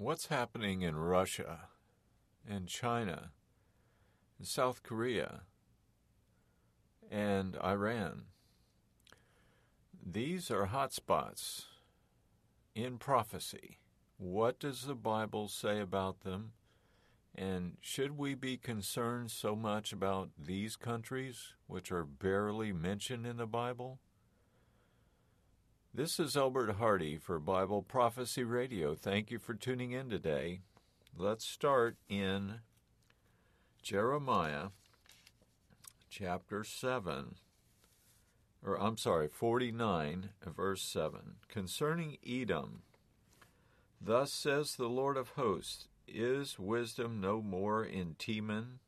what's happening in Russia and China and South Korea and Iran. These are hot spots in prophecy. What does the Bible say about them? And should we be concerned so much about these countries, which are barely mentioned in the Bible? This is Albert Hardy for Bible Prophecy Radio. Thank you for tuning in today. Let's start in Jeremiah chapter 7, or I'm sorry, 49, verse 7. Concerning Edom, thus says the Lord of hosts, Is wisdom no more in Teman?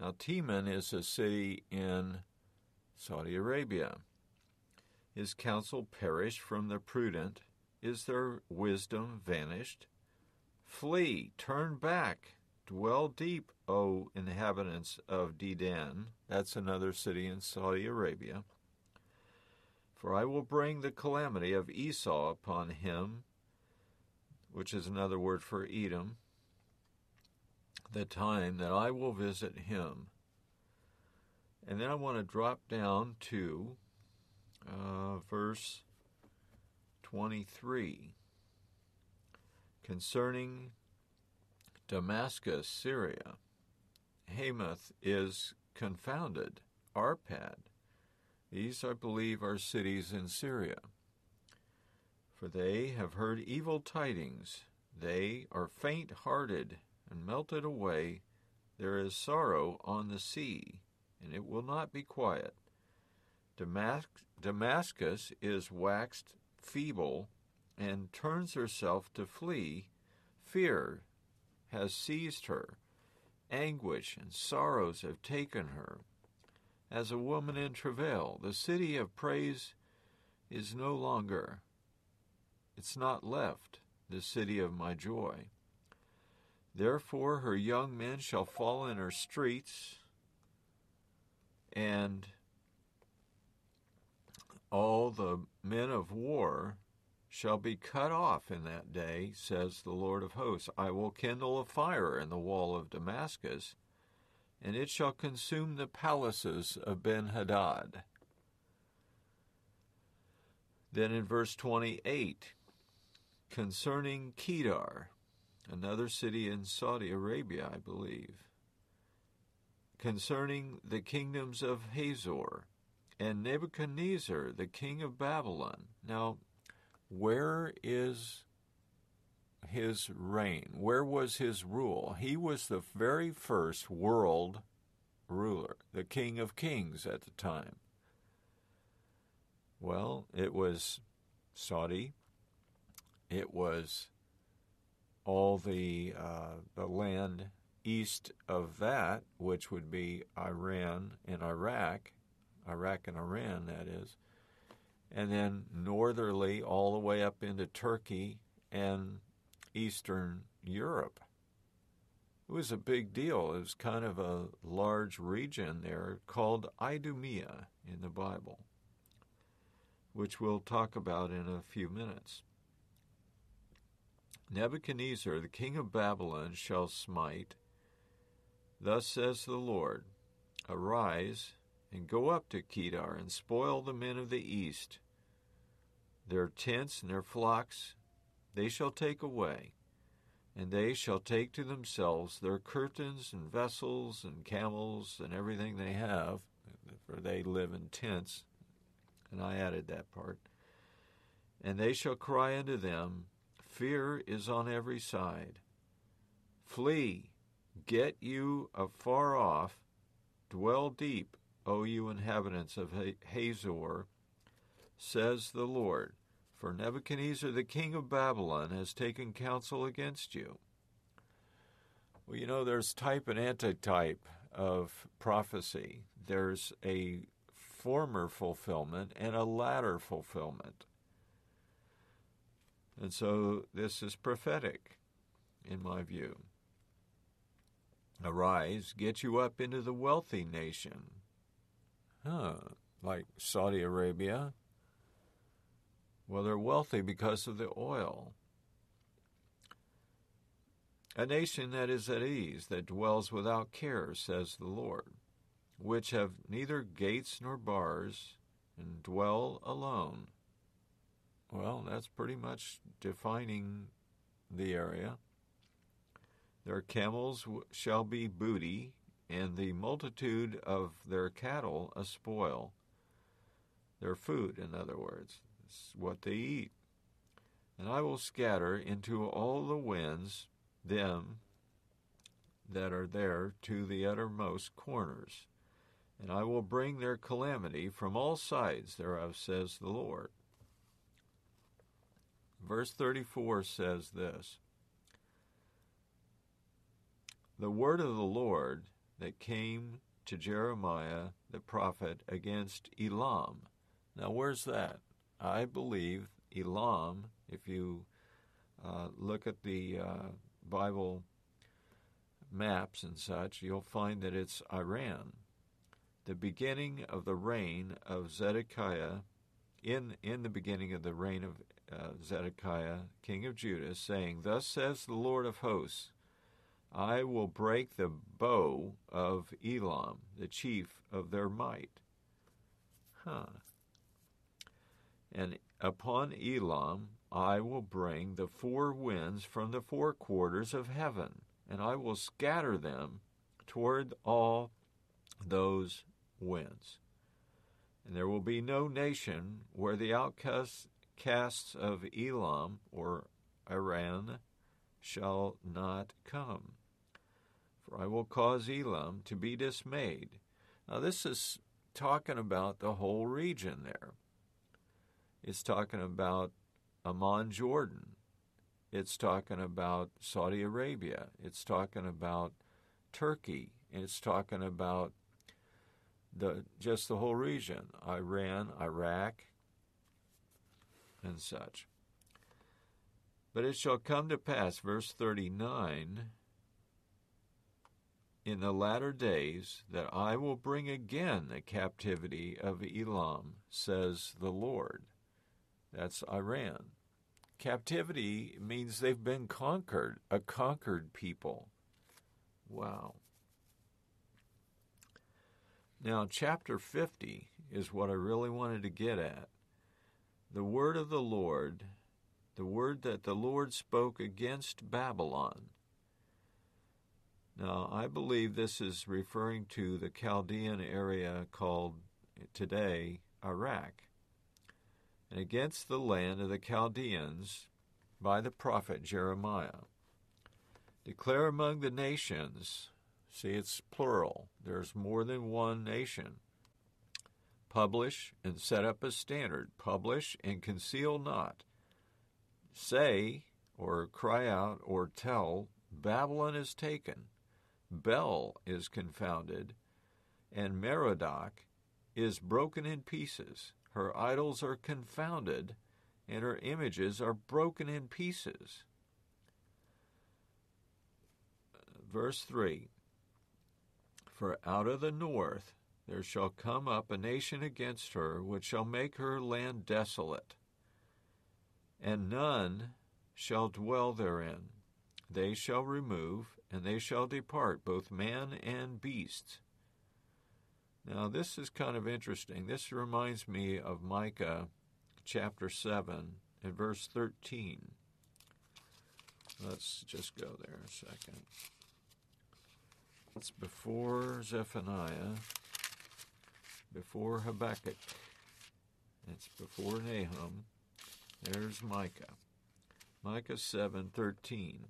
Now, Teman is a city in Saudi Arabia. Is counsel perished from the prudent? Is their wisdom vanished? Flee, turn back, dwell deep, O inhabitants of Dedan. That's another city in Saudi Arabia. For I will bring the calamity of Esau upon him, which is another word for Edom, the time that I will visit him. And then I want to drop down to uh, verse 23 concerning Damascus, Syria. Hamath is confounded. Arpad. These, I believe, are cities in Syria. For they have heard evil tidings. They are faint hearted and melted away. There is sorrow on the sea, and it will not be quiet. Damascus is waxed feeble and turns herself to flee. Fear has seized her. Anguish and sorrows have taken her. As a woman in travail, the city of praise is no longer. It's not left, the city of my joy. Therefore, her young men shall fall in her streets, and all the men of war shall be cut off in that day, says the Lord of hosts. I will kindle a fire in the wall of Damascus, and it shall consume the palaces of Ben Hadad. Then in verse 28, concerning Kedar, another city in Saudi Arabia, I believe, concerning the kingdoms of Hazor, and Nebuchadnezzar, the king of Babylon. Now, where is his reign? Where was his rule? He was the very first world ruler, the king of kings at the time. Well, it was Saudi. It was all the uh, the land east of that, which would be Iran and Iraq, Iraq and Iran, that is, and then northerly all the way up into Turkey and Eastern Europe. It was a big deal. It was kind of a large region there called Idumea in the Bible, which we'll talk about in a few minutes. Nebuchadnezzar, the king of Babylon, shall smite. Thus says the Lord Arise and go up to Kedar and spoil the men of the east. Their tents and their flocks they shall take away, and they shall take to themselves their curtains and vessels and camels and everything they have, for they live in tents. And I added that part. And they shall cry unto them, Fear is on every side. Flee, get you afar off, dwell deep, O you inhabitants of Hazor, says the Lord. For Nebuchadnezzar, the king of Babylon, has taken counsel against you. Well, you know, there's type and antitype of prophecy. There's a former fulfillment and a latter fulfillment. And so this is prophetic, in my view. Arise, get you up into the wealthy nation, Huh, like Saudi Arabia? Well, they're wealthy because of the oil. a nation that is at ease, that dwells without care, says the Lord, which have neither gates nor bars, and dwell alone. Well, that's pretty much defining the area. Their camels shall be booty, and the multitude of their cattle a spoil. Their food, in other words, is what they eat. And I will scatter into all the winds them that are there to the uttermost corners. And I will bring their calamity from all sides thereof, says the Lord. Verse 34 says this The word of the Lord that came to Jeremiah the prophet against Elam. Now, where's that? I believe Elam, if you uh, look at the uh, Bible maps and such, you'll find that it's Iran. The beginning of the reign of Zedekiah, in, in the beginning of the reign of uh, Zedekiah, king of Judah, saying, Thus says the Lord of hosts, I will break the bow of Elam, the chief of their might. Huh. And upon Elam I will bring the four winds from the four quarters of heaven, and I will scatter them toward all those winds. And there will be no nation where the outcasts of Elam or Iran shall not come. For I will cause Elam to be dismayed. Now, this is talking about the whole region there. It's talking about Amman, Jordan. It's talking about Saudi Arabia. It's talking about Turkey. It's talking about the just the whole region, Iran, Iraq, and such. But it shall come to pass, verse 39, in the latter days that I will bring again the captivity of Elam, says the Lord. That's Iran. Captivity means they've been conquered, a conquered people. Wow. Now, chapter 50 is what I really wanted to get at. The word of the Lord, the word that the Lord spoke against Babylon. Now, I believe this is referring to the Chaldean area called today Iraq and against the land of the Chaldeans by the prophet Jeremiah. Declare among the nations, see it's plural, there's more than one nation. Publish and set up a standard, publish and conceal not. Say, or cry out, or tell, Babylon is taken, Bel is confounded, and Merodach is broken in pieces. Her idols are confounded, and her images are broken in pieces. Verse 3 For out of the north there shall come up a nation against her, which shall make her land desolate, and none shall dwell therein. They shall remove, and they shall depart, both man and beast now, this is kind of interesting. This reminds me of Micah chapter 7 and verse 13. Let's just go there a second. It's before Zephaniah, before Habakkuk, it's before Nahum. There's Micah. Micah 7:13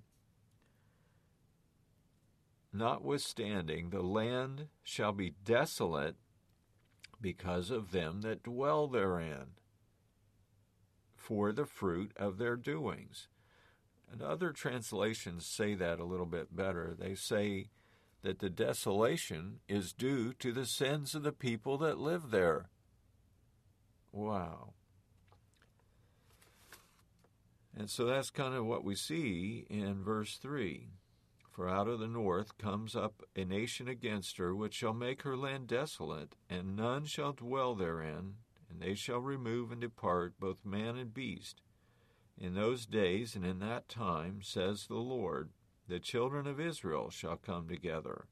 Notwithstanding, the land shall be desolate because of them that dwell therein, for the fruit of their doings. And other translations say that a little bit better. They say that the desolation is due to the sins of the people that live there. Wow. And so that's kind of what we see in verse 3. For out of the north comes up a nation against her, which shall make her land desolate, and none shall dwell therein, and they shall remove and depart, both man and beast. In those days and in that time, says the Lord, the children of Israel shall come together,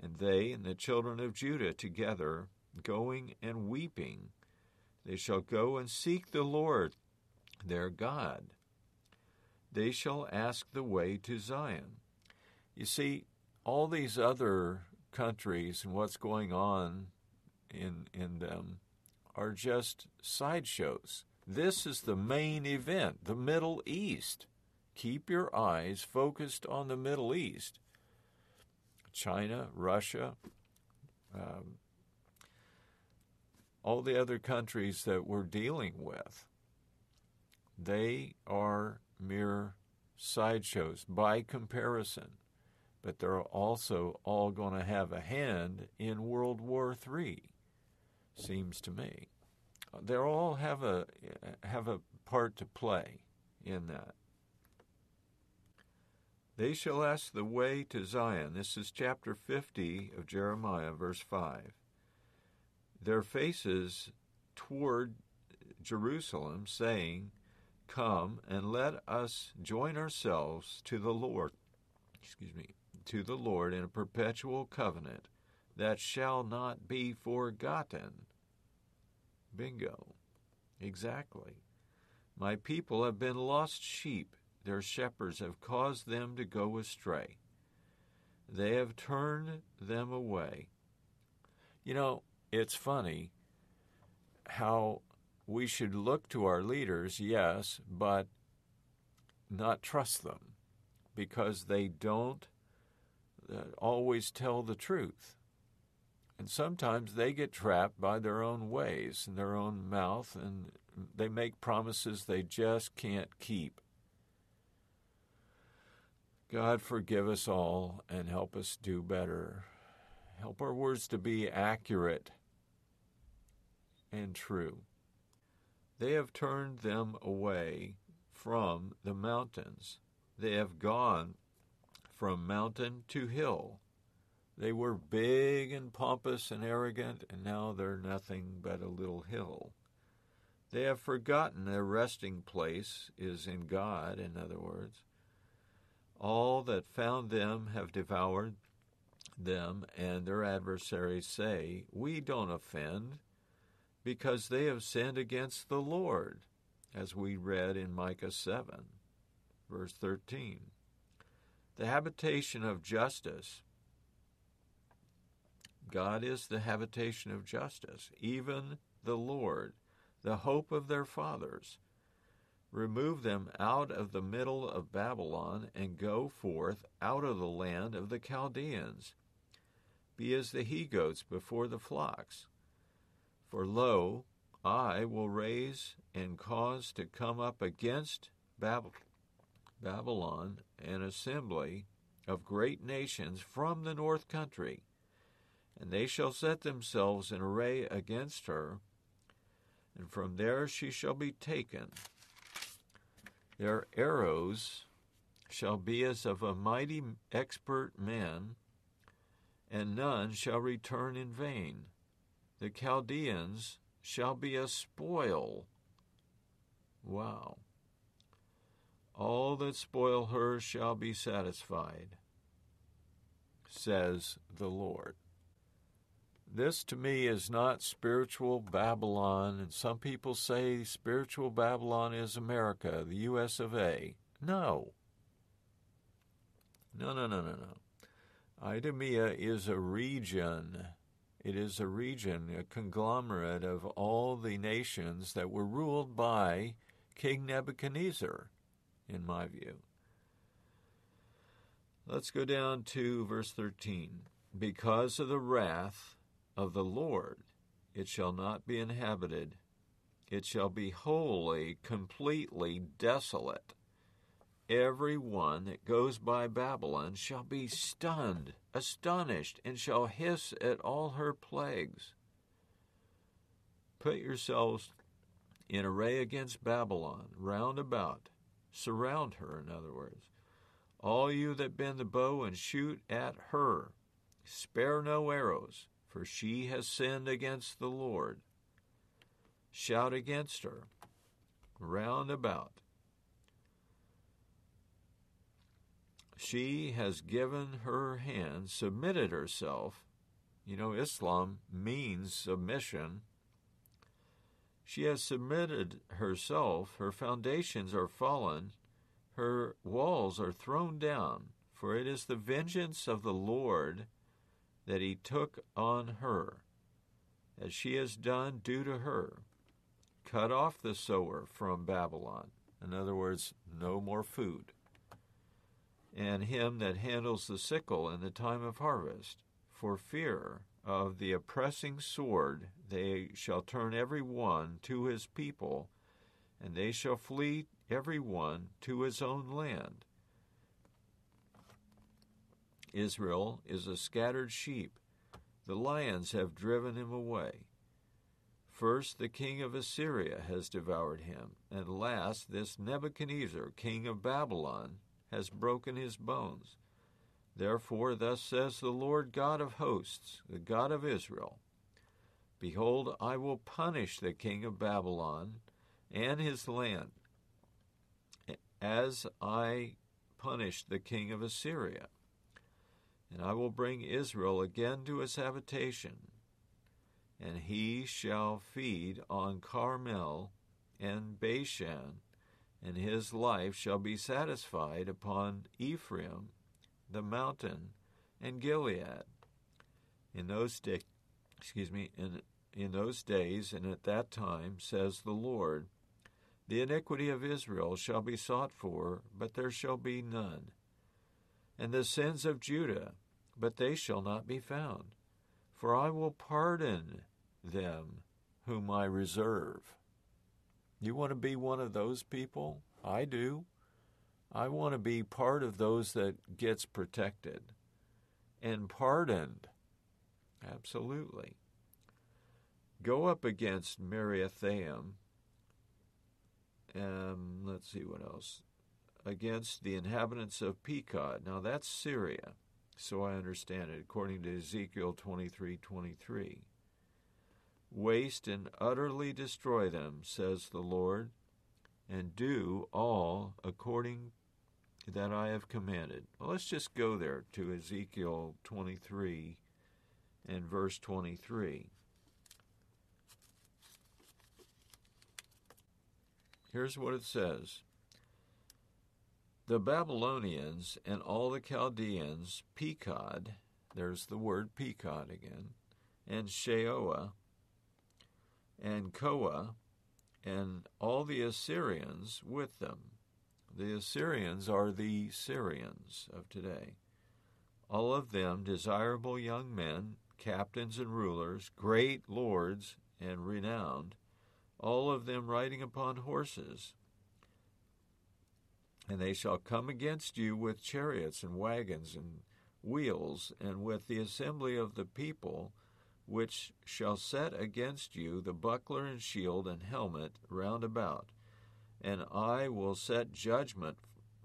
and they and the children of Judah together, going and weeping. They shall go and seek the Lord their God. They shall ask the way to Zion. You see, all these other countries and what's going on in, in them are just sideshows. This is the main event, the Middle East. Keep your eyes focused on the Middle East. China, Russia, um, all the other countries that we're dealing with, they are mere sideshows by comparison. But they're also all going to have a hand in World War III, seems to me. They all have a have a part to play in that. They shall ask the way to Zion. This is chapter 50 of Jeremiah, verse 5. Their faces toward Jerusalem, saying, Come and let us join ourselves to the Lord, excuse me, to the Lord in a perpetual covenant that shall not be forgotten. Bingo. Exactly. My people have been lost sheep their shepherds have caused them to go astray. They have turned them away. You know, it's funny how we should look to our leaders, yes, but not trust them because they don't uh, always tell the truth. And sometimes they get trapped by their own ways and their own mouth, and they make promises they just can't keep. God, forgive us all and help us do better. Help our words to be accurate and true. They have turned them away from the mountains. They have gone from mountain to hill. They were big and pompous and arrogant, and now they're nothing but a little hill. They have forgotten their resting place is in God, in other words. All that found them have devoured them, and their adversaries say, We don't offend, because they have sinned against the Lord, as we read in Micah 7, verse 13. The habitation of justice. God is the habitation of justice, even the Lord, the hope of their fathers. Remove them out of the middle of Babylon, and go forth out of the land of the Chaldeans. Be as the he goats before the flocks. For lo, I will raise and cause to come up against Babylon an assembly of great nations from the north country, and they shall set themselves in array against her, and from there she shall be taken. Their arrows shall be as of a mighty expert man, and none shall return in vain. The Chaldeans shall be a spoil. Wow. All that spoil her shall be satisfied, says the Lord. This to me is not spiritual Babylon, and some people say spiritual Babylon is America, the US of A. No. No, no, no, no, no. Idumea is a region. It is a region, a conglomerate of all the nations that were ruled by King Nebuchadnezzar, in my view. Let's go down to verse 13. Because of the wrath of the Lord, it shall not be inhabited. It shall be wholly, completely desolate. Every one that goes by Babylon shall be stunned, astonished, and shall hiss at all her plagues. Put yourselves in array against Babylon, round about. Surround her, in other words. All you that bend the bow and shoot at her, spare no arrows for she has sinned against the Lord. Shout against her round about. She has given her hand, submitted herself. You know, Islam means submission. She has submitted herself, her foundations are fallen, her walls are thrown down, for it is the vengeance of the Lord that he took on her, as she has done due to her. Cut off the sower from Babylon. In other words, no more food. And him that handles the sickle in the time of harvest, for fear of the oppressing sword, they shall turn every one to his people, and they shall flee every one to his own land. Israel is a scattered sheep. The lions have driven him away. First, the king of Assyria has devoured him, and last, this Nebuchadnezzar, king of Babylon, has broken his bones. Therefore, thus says the Lord God of hosts, the God of Israel Behold, I will punish the king of Babylon and his land, as I punished the king of Assyria. And I will bring Israel again to his habitation, and he shall feed on Carmel and Bashan, and his life shall be satisfied upon Ephraim, the mountain, and Gilead. In those days, excuse me, in in those days and at that time, says the Lord, the iniquity of Israel shall be sought for, but there shall be none. And the sins of Judah, but they shall not be found. For I will pardon them whom I reserve. You want to be one of those people? I do. I want to be part of those that gets protected and pardoned. Absolutely. Go up against Merathaim. Um, let's see what else. Against the inhabitants of Pekod. Now that's Syria, so I understand it, according to Ezekiel 23 23. Waste and utterly destroy them, says the Lord, and do all according that I have commanded. Well, let's just go there to Ezekiel 23 and verse 23. Here's what it says The Babylonians and all the Chaldeans, Pekod, there's the word Pekod again, and Shoah, and Koa, and all the Assyrians with them. The Assyrians are the Syrians of today. All of them desirable young men, captains and rulers, great lords and renowned, all of them riding upon horses. And they shall come against you with chariots and wagons and wheels, and with the assembly of the people, which shall set against you the buckler and shield and helmet round about. And I will set judgment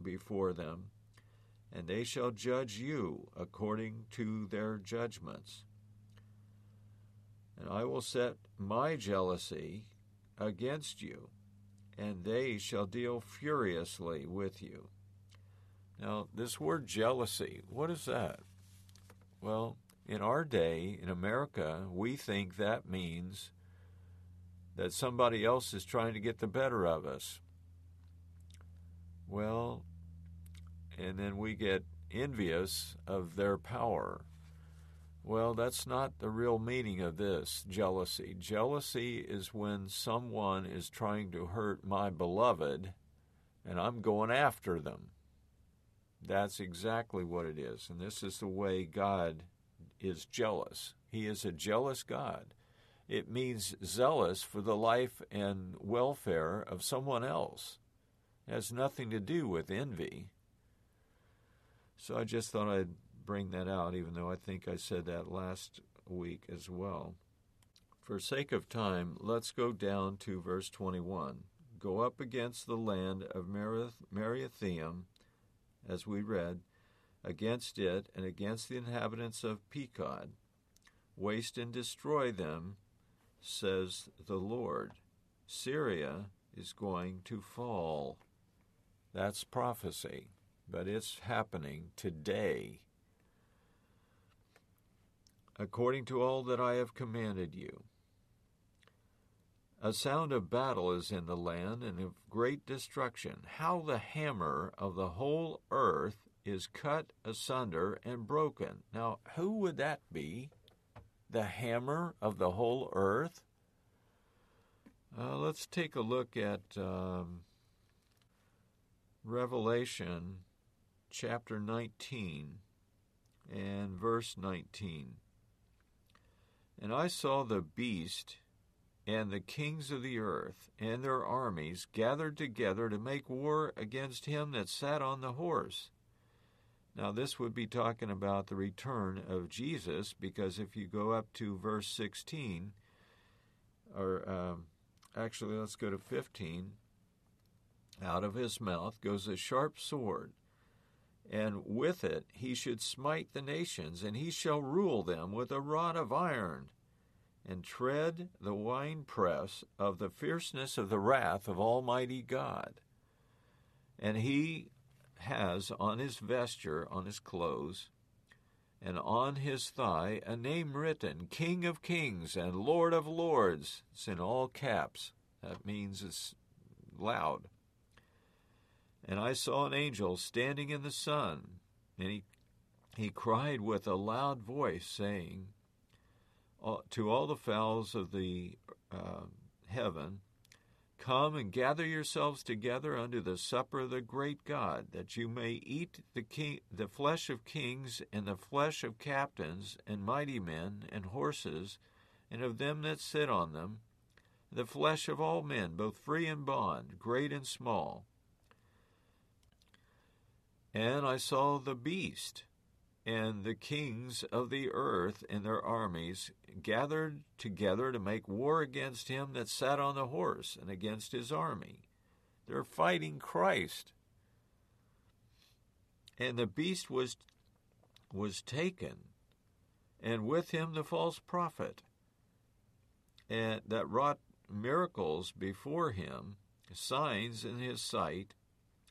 before them, and they shall judge you according to their judgments. And I will set my jealousy against you, and they shall deal furiously with you. Now, this word jealousy, what is that? Well, in our day, in America, we think that means that somebody else is trying to get the better of us. Well, and then we get envious of their power. Well, that's not the real meaning of this jealousy. Jealousy is when someone is trying to hurt my beloved and I'm going after them. That's exactly what it is. And this is the way God is jealous. He is a jealous God. It means zealous for the life and welfare of someone else. It has nothing to do with envy. So I just thought I'd bring that out, even though I think I said that last week as well. For sake of time, let's go down to verse 21. Go up against the land of Merathaim, as we read, against it and against the inhabitants of Pekod. Waste and destroy them, says the Lord. Syria is going to fall. That's prophecy. but it's happening today. According to all that I have commanded you. A sound of battle is in the land and of great destruction. How the hammer of the whole earth is cut asunder and broken. Now, who would that be? The hammer of the whole earth? Uh, let's take a look at um, Revelation chapter 19 and verse 19. And I saw the beast and the kings of the earth and their armies gathered together to make war against him that sat on the horse. Now, this would be talking about the return of Jesus, because if you go up to verse 16, or um, actually, let's go to 15, out of his mouth goes a sharp sword, and with it he should smite the nations, and he shall rule them with a rod of iron and tread the winepress of the fierceness of the wrath of Almighty God. And he has on his vesture, on his clothes, and on his thigh a name written King of Kings and Lord of Lords. It's in all caps. That means it's loud. And I saw an angel standing in the sun, and he, he cried with a loud voice, saying, to all the fowls of the uh, heaven, Come and gather yourselves together unto the supper of the great God, that you may eat the, king, the flesh of kings, and the flesh of captains, and mighty men, and horses, and of them that sit on them, the flesh of all men, both free and bond, great and small. And I saw the beast and the kings of the earth and their armies gathered together to make war against him that sat on the horse and against his army. They're fighting Christ. And the beast was was taken, and with him the false prophet, and that wrought miracles before him, signs in his sight,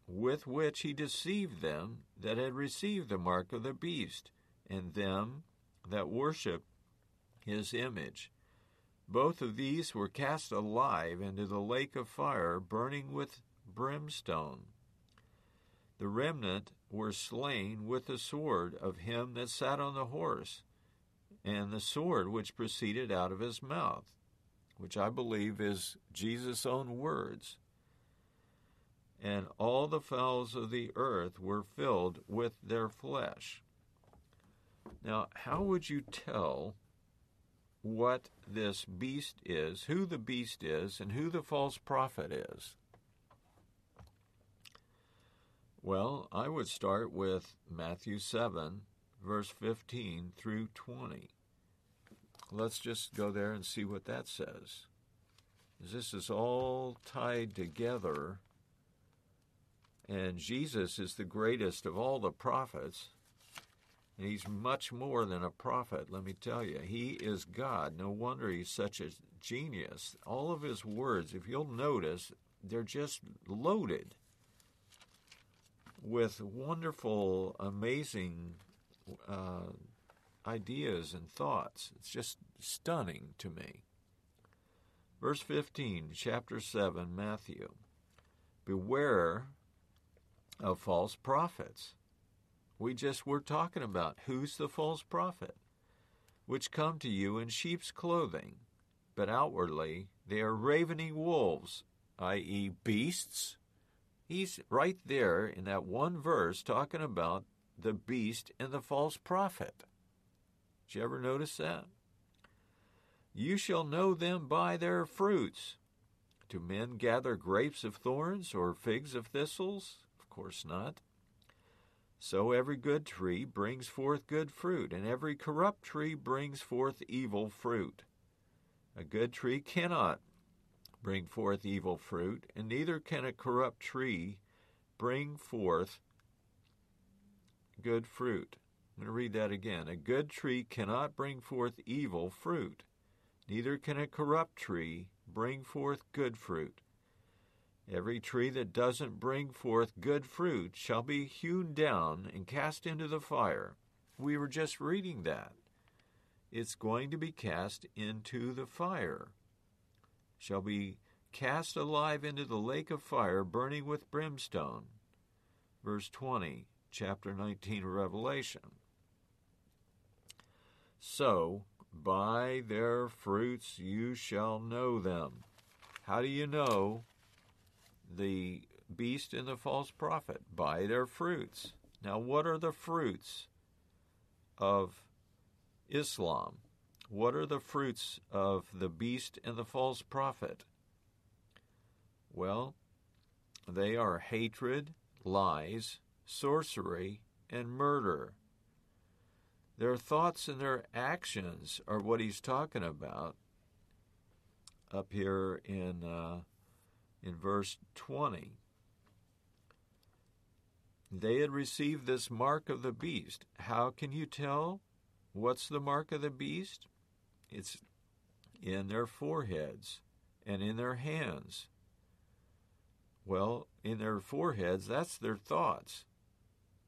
with which he deceived them that had received the mark of the beast, and them that worship his image. Both of these were cast alive into the lake of fire, burning with brimstone. The remnant were slain with the sword of him that sat on the horse, and the sword which proceeded out of his mouth, which I believe is Jesus' own words and all the fowls of the earth were filled with their flesh. Now, how would you tell what this beast is, who the beast is, and who the false prophet is? Well, I would start with Matthew 7, verse 15 through 20. Let's just go there and see what that says. This is all tied together and Jesus is the greatest of all the prophets. And he's much more than a prophet, let me tell you. He is God. No wonder he's such a genius. All of his words, if you'll notice, they're just loaded with wonderful, amazing uh, ideas and thoughts. It's just stunning to me. Verse 15, chapter 7, Matthew. Beware of false prophets. We just were talking about who's the false prophet, which come to you in sheep's clothing, but outwardly they are ravening wolves, i.e., beasts. He's right there in that one verse talking about the beast and the false prophet. Did you ever notice that? You shall know them by their fruits. Do men gather grapes of thorns or figs of thistles? Course not. So every good tree brings forth good fruit, and every corrupt tree brings forth evil fruit. A good tree cannot bring forth evil fruit, and neither can a corrupt tree bring forth good fruit. I'm going to read that again. A good tree cannot bring forth evil fruit, neither can a corrupt tree bring forth good fruit. Every tree that doesn't bring forth good fruit shall be hewn down and cast into the fire. We were just reading that. It's going to be cast into the fire. Shall be cast alive into the lake of fire, burning with brimstone. Verse 20, chapter 19 of Revelation. So, by their fruits you shall know them. How do you know the beast and the false prophet? By their fruits. Now, what are the fruits of Islam? What are the fruits of the beast and the false prophet? Well, they are hatred, lies, sorcery, and murder. Their thoughts and their actions are what he's talking about up here in uh, in verse 20. They had received this mark of the beast. How can you tell what's the mark of the beast? It's in their foreheads and in their hands. Well, in their foreheads, that's their thoughts.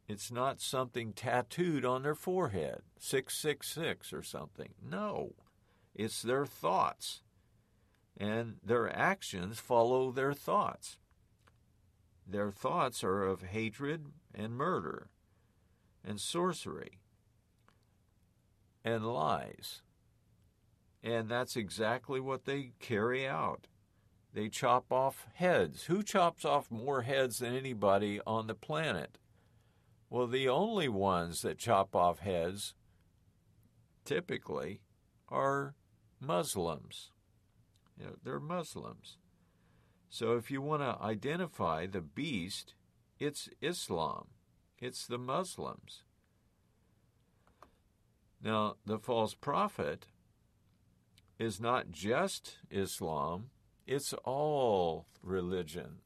It's not something tattooed on their forehead, 666 or something. No, it's their thoughts. And their actions follow their thoughts. Their thoughts are of hatred and murder and sorcery and lies. And that's exactly what they carry out. They chop off heads. Who chops off more heads than anybody on the planet? Well, the only ones that chop off heads typically are Muslims. You know, they're Muslims. So if you want to identify the beast, it's Islam, it's the Muslims. Now, the false prophet is not just Islam, it's all religion.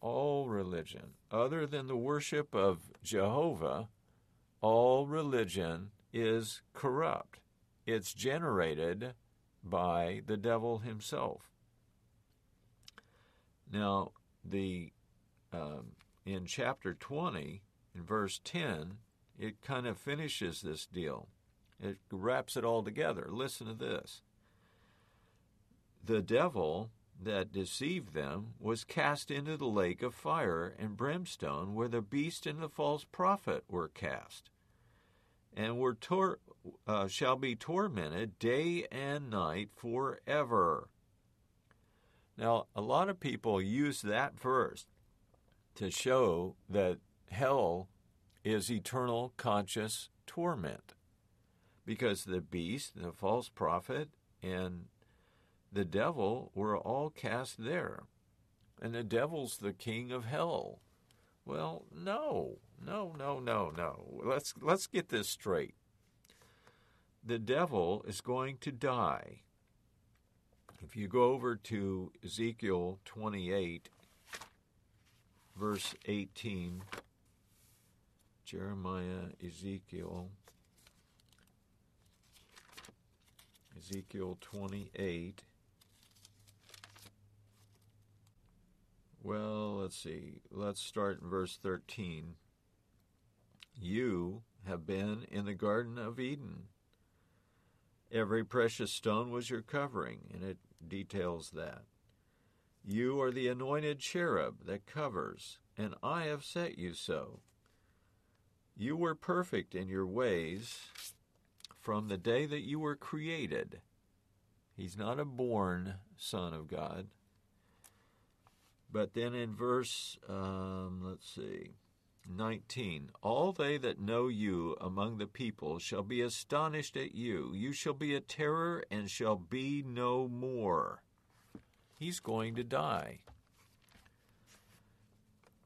All religion. Other than the worship of Jehovah, all religion is corrupt. It's generated by the devil himself. Now, the um, in chapter 20, in verse 10, it kind of finishes this deal. It wraps it all together. Listen to this. The devil that deceived them was cast into the lake of fire and brimstone where the beast and the false prophet were cast and were tor- uh, shall be tormented day and night forever. Now, a lot of people use that verse to show that hell is eternal conscious torment because the beast, the false prophet, and the devil were all cast there. And the devil's the king of hell. Well, no, no, no, no, no. Let's let's get this straight. The devil is going to die. If you go over to Ezekiel 28, verse 18, Jeremiah, Ezekiel, Ezekiel 28. Well, let's see. Let's start in verse 13. You have been in the Garden of Eden. Every precious stone was your covering, and it details that. You are the anointed cherub that covers, and I have set you so. You were perfect in your ways from the day that you were created. He's not a born son of God. But then in verse, um, let's see, 19 All they that know you among the people shall be astonished at you. You shall be a terror and shall be no more. He's going to die.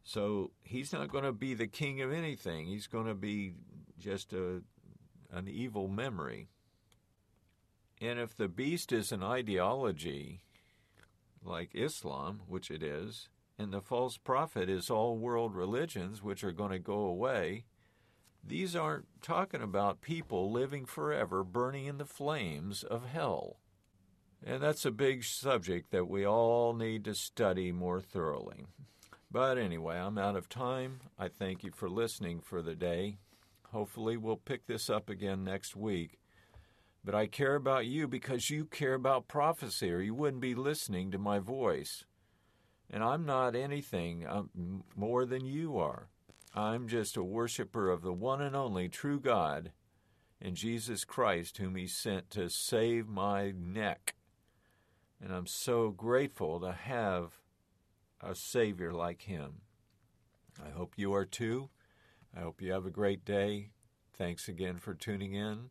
So he's not going to be the king of anything. He's going to be just a, an evil memory. And if the beast is an ideology, like Islam, which it is, and the false prophet is all world religions, which are going to go away, these aren't talking about people living forever burning in the flames of hell. And that's a big subject that we all need to study more thoroughly. But anyway, I'm out of time. I thank you for listening for the day. Hopefully, we'll pick this up again next week. But I care about you because you care about prophecy, or you wouldn't be listening to my voice. And I'm not anything um, more than you are. I'm just a worshiper of the one and only true God and Jesus Christ, whom He sent to save my neck. And I'm so grateful to have a Savior like Him. I hope you are too. I hope you have a great day. Thanks again for tuning in,